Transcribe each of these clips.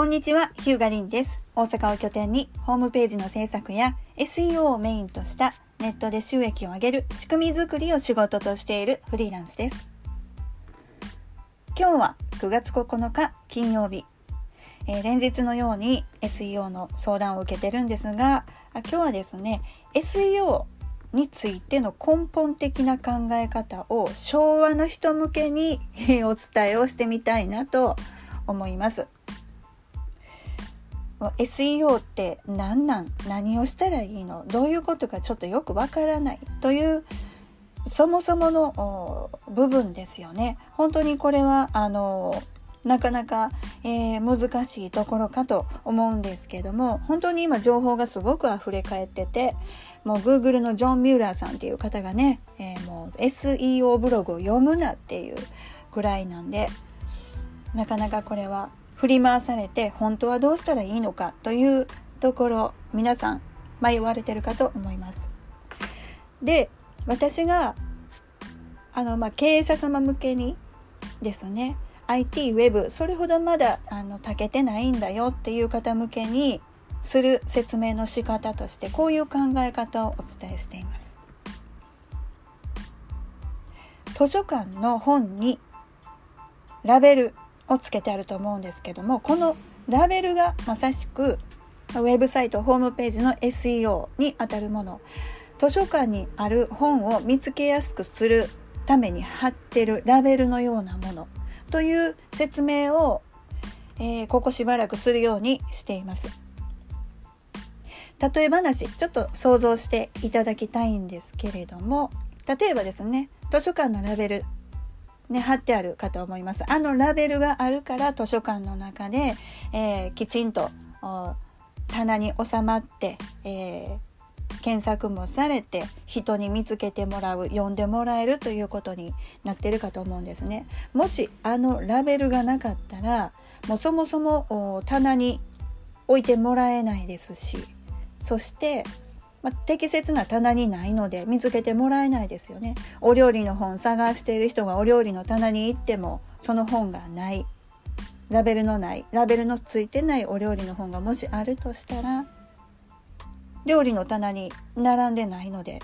こんにちは、ヒューガリンです。大阪を拠点にホームページの制作や SEO をメインとしたネットで収益を上げる仕組み作りを仕事としているフリーランスです。今日は9月9日金曜日。えー連日のように SEO の相談を受けてるんですが、今日はですね、SEO についての根本的な考え方を昭和の人向けにお伝えをしてみたいなと思います。SEO って何なん？何をしたらいいの？どういうことかちょっとよくわからないというそもそもの部分ですよね。本当にこれはあのなかなか、えー難しいところかと思うんですけども本当に今情報がすごく溢れ返っててもう Google のジョン・ミューラーさんっていう方がね、えーもう SEO ブログを読むなっていうくらいなんでなかなかこれは振り回されて本当はどうしたらいいのかというところ皆さん迷われてるかと思います。で私があの、まあ、経営者様向けにですね IT ウェブそれほどまだあの長けてないんだよっていう方向けにする説明の仕方としてこういう考え方をお伝えしています。図書館の本にラベルをつけてあると思うんですけどもこのラベルがまさしくウェブサイトホームページの SEO にあたるもの図書館にある本を見つけやすくするために貼ってるラベルのようなものという説明を、えーここしばらくするようにしています。例え話ちょっと想像していただきたいんですけれども例えばですね図書館のラベルね、貼ってあるかと思います。あのラベルがあるから図書館の中で、えーきちんと棚に収まって、えー検索もされて人に見つけてもらう読んでもらえるということになってるかと思うんですね。もしあのラベルがなかったらもうそもそも棚に置いてもらえないですしそしてまあ、適切な棚にないので見つけてもらえないですよね。お料理の本探している人がお料理の棚に行ってもその本がないラベルのないラベルのついてないお料理の本がもしあるとしたら料理の棚に並んでないので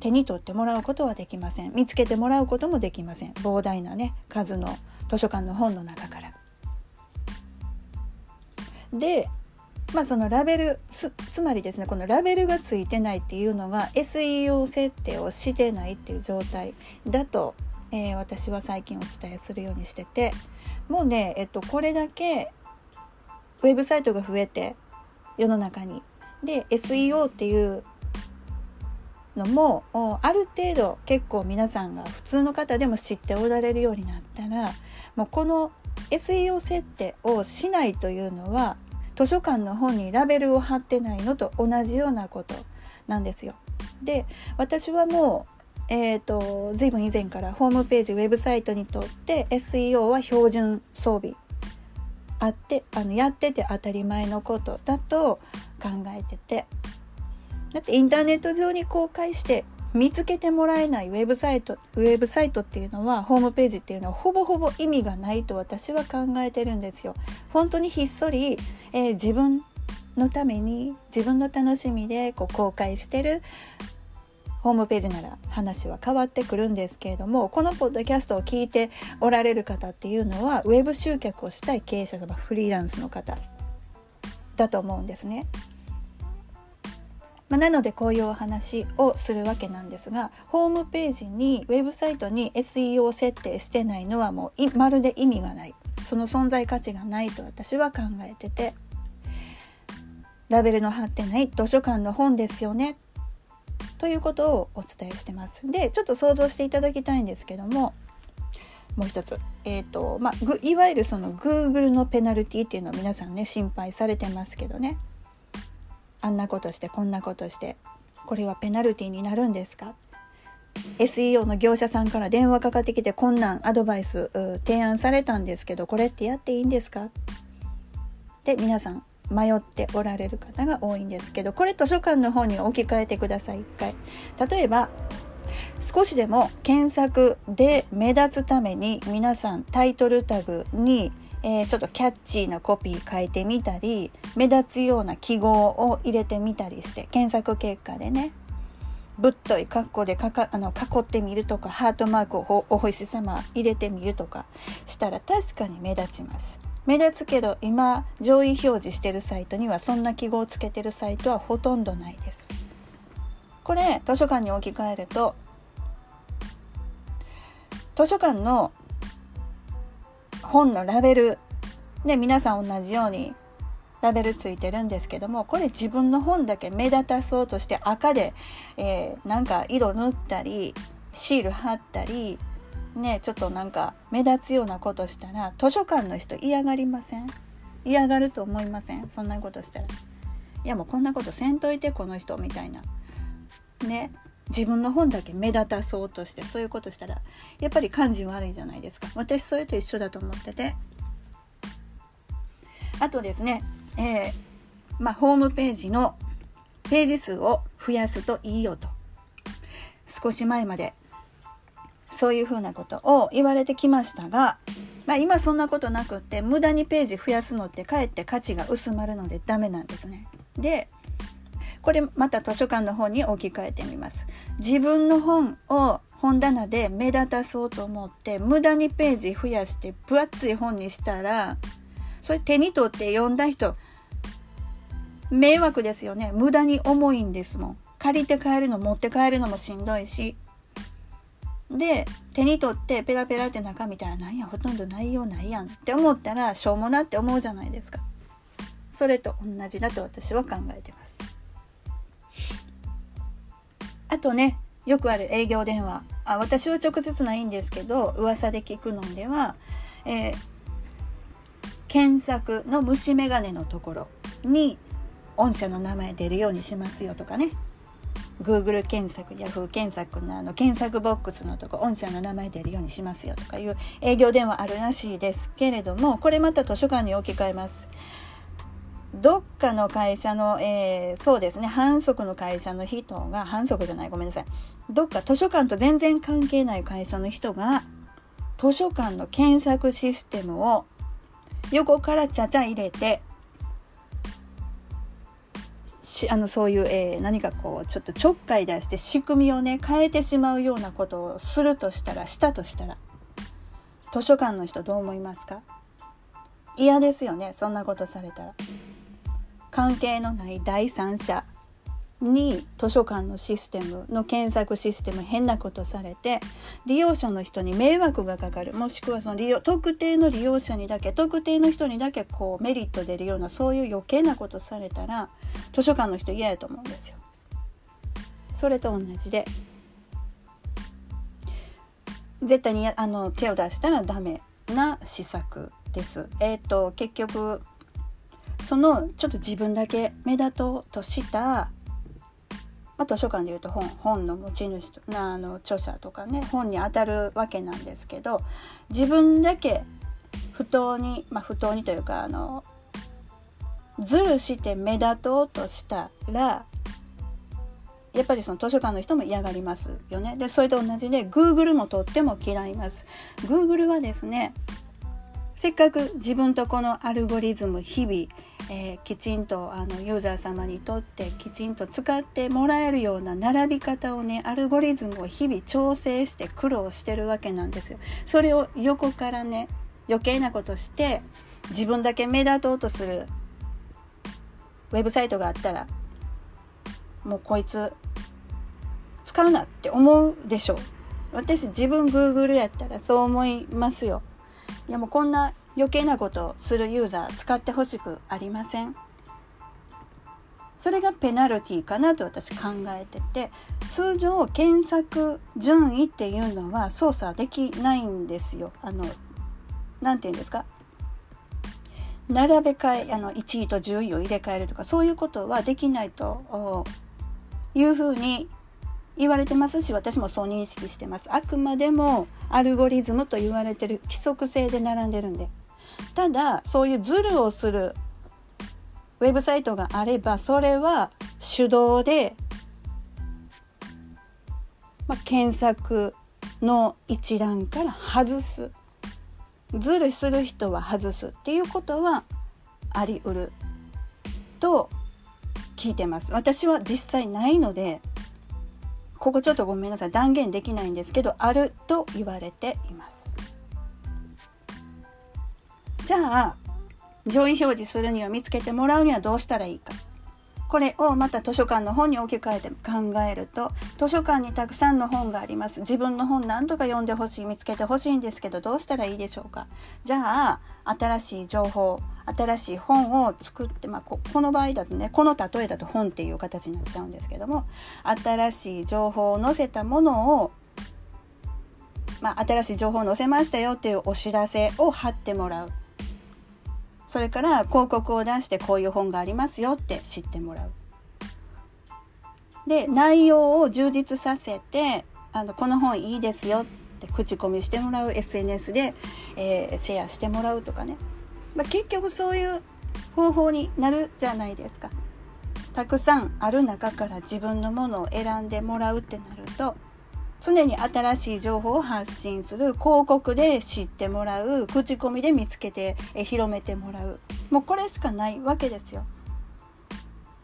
手に取ってもらうことはできません見つけてもらうこともできません膨大なね数の図書館の本の中から。でまあそのラベルつまりですねこのラベルがついてないっていうのが SEO 設定をしてないっていう状態だと、えー私は最近お伝えするようにしててもうね、えっと、これだけウェブサイトが増えて世の中に。で SEO っていうのもある程度結構皆さんが普通の方でも知っておられるようになったらもうこの SEO 設定をしないというのは図書館の本にラベルを貼ってないのと同じようなことなんですよ。で私はもう、えー、と随分以前からホームページウェブサイトにとって SEO は標準装備あってあのやってて当たり前のことだと考えててだってインターネット上に公開して見つけてもらえないウェブサイトウェブサイトっていうのはホームページっていうのはほぼほぼ意味がないと私は考えてるんですよ。本当にひっそり、えー自分のために自分の楽しみでこう公開してるホームページなら話は変わってくるんですけれどもこのポッドキャストを聞いておられる方っていうのはウェブ集客をしたい経営者様フリーランスの方だと思うんですね。まあ、なのでこういうお話をするわけなんですがホームページにウェブサイトに SEO 設定してないのはもうまるで意味がない。その存在価値がないと私は考えててラベルの貼ってない図書館の本ですよねということをお伝えしてます。でちょっと想像していただきたいんですけどももう一つ、えーとまあ、いわゆるその Google のペナルティっていうのを皆さんね心配されてますけどね。あんなことしてこんなことしてこれはペナルティになるんですか？SEO の業者さんから電話かかってきてこんなんアドバイス提案されたんですけどこれってやっていいんですか？で皆さん迷っておられる方が多いんですけどこれ図書館の方に置き換えてください一回。例えば少しでも検索で目立つために皆さんタイトルタグに、えー、ちょっとキャッチーなコピー書いてみたり目立つような記号を入れてみたりして検索結果でねぶっとい格好でかかあの囲ってみるとかハートマークをお星様入れてみるとかしたら確かに目立ちます。目立つけど今上位表示してるサイトにはそんな記号をつけてるサイトはほとんどないです。これ図書館に置き換えると図書館の本のラベル。で皆さん同じようにラベルついてるんですけどもこれ自分の本だけ目立たそうとして赤で、えー、なんか色塗ったりシール貼ったりねちょっとなんか目立つようなことしたら図書館の人嫌がりません？嫌がると思いません？そんなことしたら。いやもうこんなことせんといてこの人みたいな。ね。自分の本だけ目立たそうとしてそういうことしたらやっぱり感じ悪いじゃないですか。私それと一緒だと思ってて。あとですねえー、まあ、ホームページのページ数を増やすといいよと。少し前までそういうふうなことを言われてきましたが、まあ、今そんなことなくって無駄にページ増やすのってかえって価値が薄まるのでダメなんですね。でこれまた図書館の方に置き換えてみます。自分の本を本棚で目立たそうと思って無駄にページ増やして分厚い本にしたらそれ手に取って読んだ人迷惑ですよね。無駄に重いんですもん。借りて帰るの持って帰るのもしんどいし。で手に取ってペラペラって中見たらなんやほとんど内容ないやんって思ったらしょうもなって思うじゃないですか。それと同じだと私は考えてます。あとねよくある営業電話。あ私は直接ないんですけど噂で聞くのでは、えー検索の虫眼鏡のところに御社の名前出るようにしますよとかね。Google 検索 Yahoo 検索のあの検索ボックスのとこ御社の名前出るようにしますよとかいう営業電話あるらしいですけれどもこれまた図書館に置き換えます。どっかの会社の、えー、そうですね反則の会社の人が反則じゃないごめんなさいどっか図書館と全然関係ない会社の人が図書館の検索システムを横からちゃちゃ入れてしあのそういう、えー、何かこうちょっとちょっかい出して仕組みをね変えてしまうようなことをするとしたらしたとしたら図書館の人どう思いますか？嫌ですよねそんなことされたら。関係のない第三者に図書館のシステムの検索システム変なことされて利用者の人に迷惑がかかるもしくはその利用特定の利用者にだけ特定の人にだけこうメリット出るようなそういう余計なことされたら図書館の人嫌やと思うんですよ。それと同じで絶対にあの手を出したらダメな施策です。えっ、ー、と結局そのちょっと自分だけ目立とうとしたまあ、図書館でいうと本本の持ち主あの著者とかね本にあたるわけなんですけど自分だけ不当に、まあ、不当にというかあのずるして目立とうとしたらやっぱりその図書館の人も嫌がりますよね。でそれと同じで Google もとっても嫌います。Google はですねせっかく自分とこのアルゴリズム日々えー、きちんとあのユーザー様にとってきちんと使ってもらえるような並び方をねアルゴリズムを日々調整して苦労してるわけなんですよ。それを横からね余計なことして自分だけ目立とうとするウェブサイトがあったらもうこいつ使うなって思うでしょう。私自分 Google やったらそう思いますよ。いやもうこんな余計なことをするユーザー使ってほしくありません。それがペナルティかなと私考えてて通常検索順位っていうのは操作できないんですよ。あの何て言うんですか？並べ替えあの1位と10位を入れ替えるとかそういうことはできないというふうに言われてますし私もそう認識してます。あくまでもアルゴリズムと言われてる規則性で並んでるんで。ただそういうズルをするウェブサイトがあればそれは手動で、まあ、検索の一覧から外す。ズルする人は外すっていうことはあり得ると聞いてます。私は実際ないのでここちょっとごめんなさい。断言できないんですけどあると言われています。じゃあ上位表示するには見つけてもらうにはどうしたらいいか。これをまた図書館の本に置き換えて考えると図書館にたくさんの本があります。自分の本何とか読んでほしい見つけてほしいんですけどどうしたらいいでしょうか？じゃあ新しい情報新しい本を作って、まあ、この場合だとねこの例えだと本っていう形になっちゃうんですけども新しい情報を載せたものをまあ、新しい情報を載せましたよっていうお知らせを貼ってもらう。それから広告を出してこういう本がありますよって知ってもらう。で内容を充実させてあのこの本いいですよって口コミしてもらう SNS で、えー、シェアしてもらうとかね、まあ、結局そういう方法になるじゃないですか。たくさんある中から自分のものを選んでもらうってなると常に新しい情報を発信する広告で知ってもらう口コミで見つけて広めてもらうもうこれしかないわけですよ。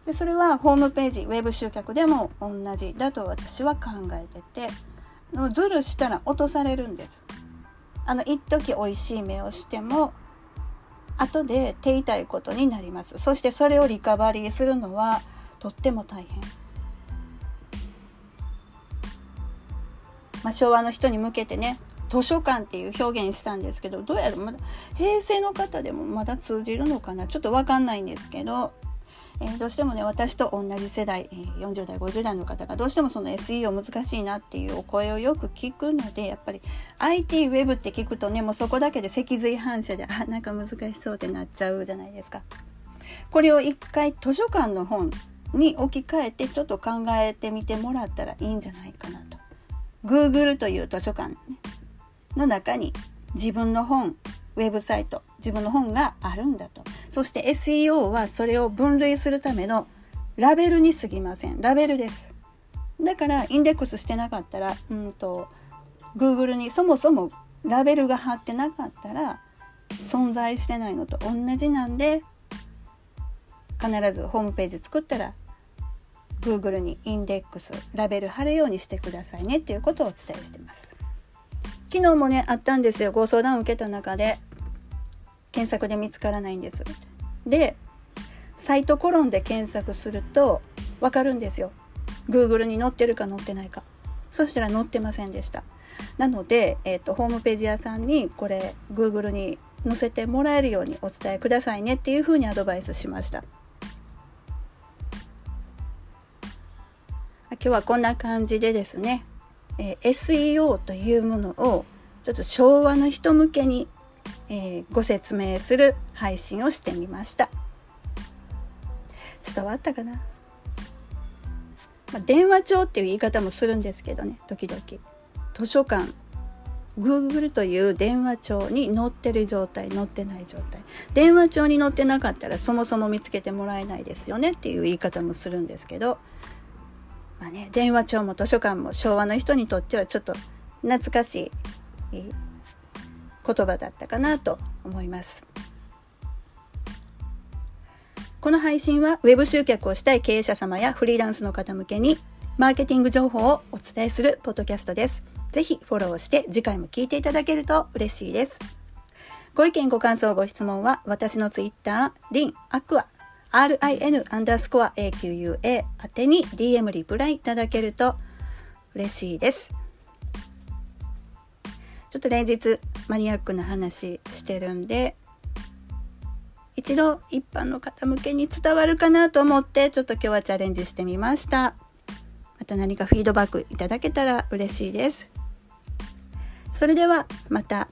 でそれはホームページウェブ集客でも同じだと私は考えててズルしたら落とされるんです。あの一時美味しい目をしても後で手痛いことになります。そしてそれをリカバリーするのはとっても大変。まあ、昭和の人に向けてね図書館っていう表現したんですけどどうやらまだ平成の方でもまだ通じるのかな？ちょっと分かんないんですけど、えー、どうしてもね私と同じ世代、え、40代50代の方がどうしてもその SEO 難しいなっていうお声をよく聞くのでやっぱり IT ウェブって聞くとねもうそこだけで脊髄反射であなんか難しそうってなっちゃうじゃないですか。これを一回図書館の本に置き換えてちょっと考えてみてもらったらいいんじゃないかなと。Google という図書館の中に自分の本ウェブサイト自分の本があるんだと。そして SEO はそれを分類するためのラベルに過ぎません。ラベルです。だからインデックスしてなかったらうんと Google にそもそもラベルが貼ってなかったら存在してないのと同じなんで必ずホームページ作ったら Google にインデックスラベル貼るようにしてくださいねっていうことをお伝えしてます。昨日もねあったんですよ。ご相談を受けた中で検索で見つからないんです。でサイトコロンで検索するとわかるんですよ。Google に載ってるか載ってないか。そしたら載ってませんでした。なので、えーと、とホームページ屋さんにこれ Google に載せてもらえるようにお伝えくださいねっていうふうにアドバイスしました。今日はこんな感じでですね、え、SEO というものをちょっと昭和の人向けに、え、ご説明する配信をしてみました。伝わったかな、まあ、電話帳っていう言い方もするんですけどね時々。図書館。Google という電話帳に載ってる状態載ってない状態。電話帳に載ってなかったらそもそも見つけてもらえないですよねっていう言い方もするんですけどまあね、電話帳も図書館も昭和の人にとってはちょっと懐かしい言葉だったかなと思います。この配信は Web 集客をしたい経営者様やフリーランスの方向けにマーケティング情報をお伝えするポッドキャストです。ぜひフォローして次回も聞いていただけると嬉しいです。ご意見ご感想ご質問は私のツイッター、リン、アクア、rin アンダースコア AQUA 宛てに DM リプライいただけると嬉しいです。ちょっと連日マニアックな話してるんで、一度一般の方向けに伝わるかなと思ってちょっと今日はチャレンジしてみました。また何かフィードバックいただけたら嬉しいです。それではまた